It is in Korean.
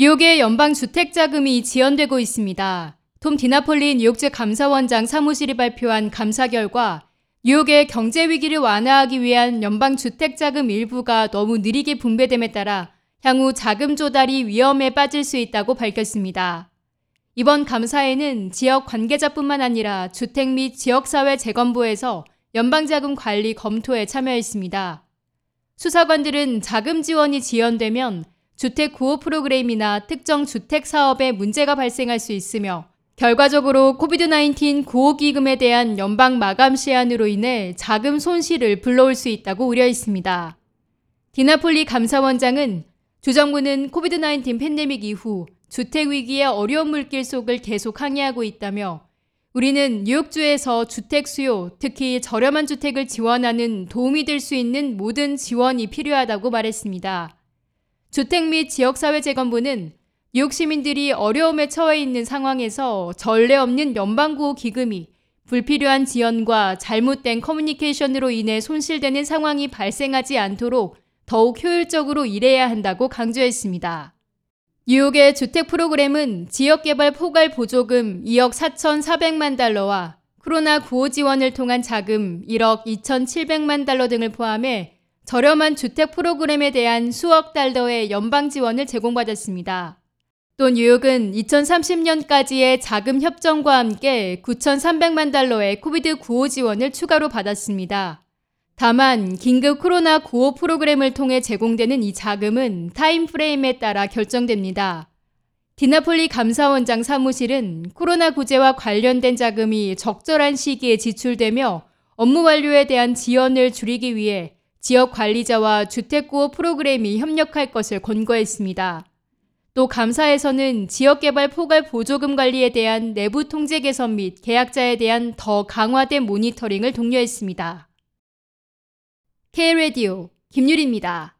뉴욕의 연방 주택 자금이 지연되고 있습니다. 톰 디나폴리 뉴욕주 감사원장 사무실이 발표한 감사 결과 뉴욕의 경제 위기를 완화하기 위한 연방 주택 자금 일부가 너무 느리게 분배됨에 따라 향후 자금 조달이 위험에 빠질 수 있다고 밝혔습니다. 이번 감사에는 지역 관계자뿐만 아니라 주택 및 지역사회 재건부에서 연방자금 관리 검토에 참여했습니다. 수사관들은 자금 지원이 지연되면 주택 구호 프로그램이나 특정 주택 사업에 문제가 발생할 수 있으며 결과적으로 코비드-19 구호 기금에 대한 연방 마감 시한으로 인해 자금 손실을 불러올 수 있다고 우려했습니다. 디나폴리 감사원장은 주정부는 코비드-19 팬데믹 이후 주택 위기의 어려운 물길 속을 계속 항해하고 있다며 우리는 뉴욕주에서 주택 수요, 특히 저렴한 주택을 지원하는 도움이 될 수 있는 모든 지원이 필요하다고 말했습니다. 주택 및 지역사회 재건부는 뉴욕 시민들이 어려움에 처해 있는 상황에서 전례 없는 연방구호 기금이 불필요한 지연과 잘못된 커뮤니케이션으로 인해 손실되는 상황이 발생하지 않도록 더욱 효율적으로 일해야 한다고 강조했습니다. 뉴욕의 주택 프로그램은 지역개발 포괄 보조금 2억 4,400만 달러와 코로나 구호 지원을 통한 자금 1억 2,700만 달러 등을 포함해 저렴한 주택 프로그램에 대한 수억 달러의 연방 지원을 제공받았습니다. 또 뉴욕은 2030년까지의 자금 협정과 함께 9,300만 달러의 COVID 구호 지원을 추가로 받았습니다. 다만 긴급 코로나 구호 프로그램을 통해 제공되는 이 자금은 time frame에 따라 결정됩니다. 디나폴리 감사원장 사무실은 코로나 구제와 관련된 자금이 적절한 시기에 지출되며 업무 완료에 대한 지연을 줄이기 위해 지역 관리자와 주택구호 프로그램이 협력할 것을 권고했습니다. 또 감사에서는 지역개발 포괄 보조금 관리에 대한 내부 통제 개선 및 계약자에 대한 더 강화된 모니터링을 독려했습니다. K-Radio 김유리입니다.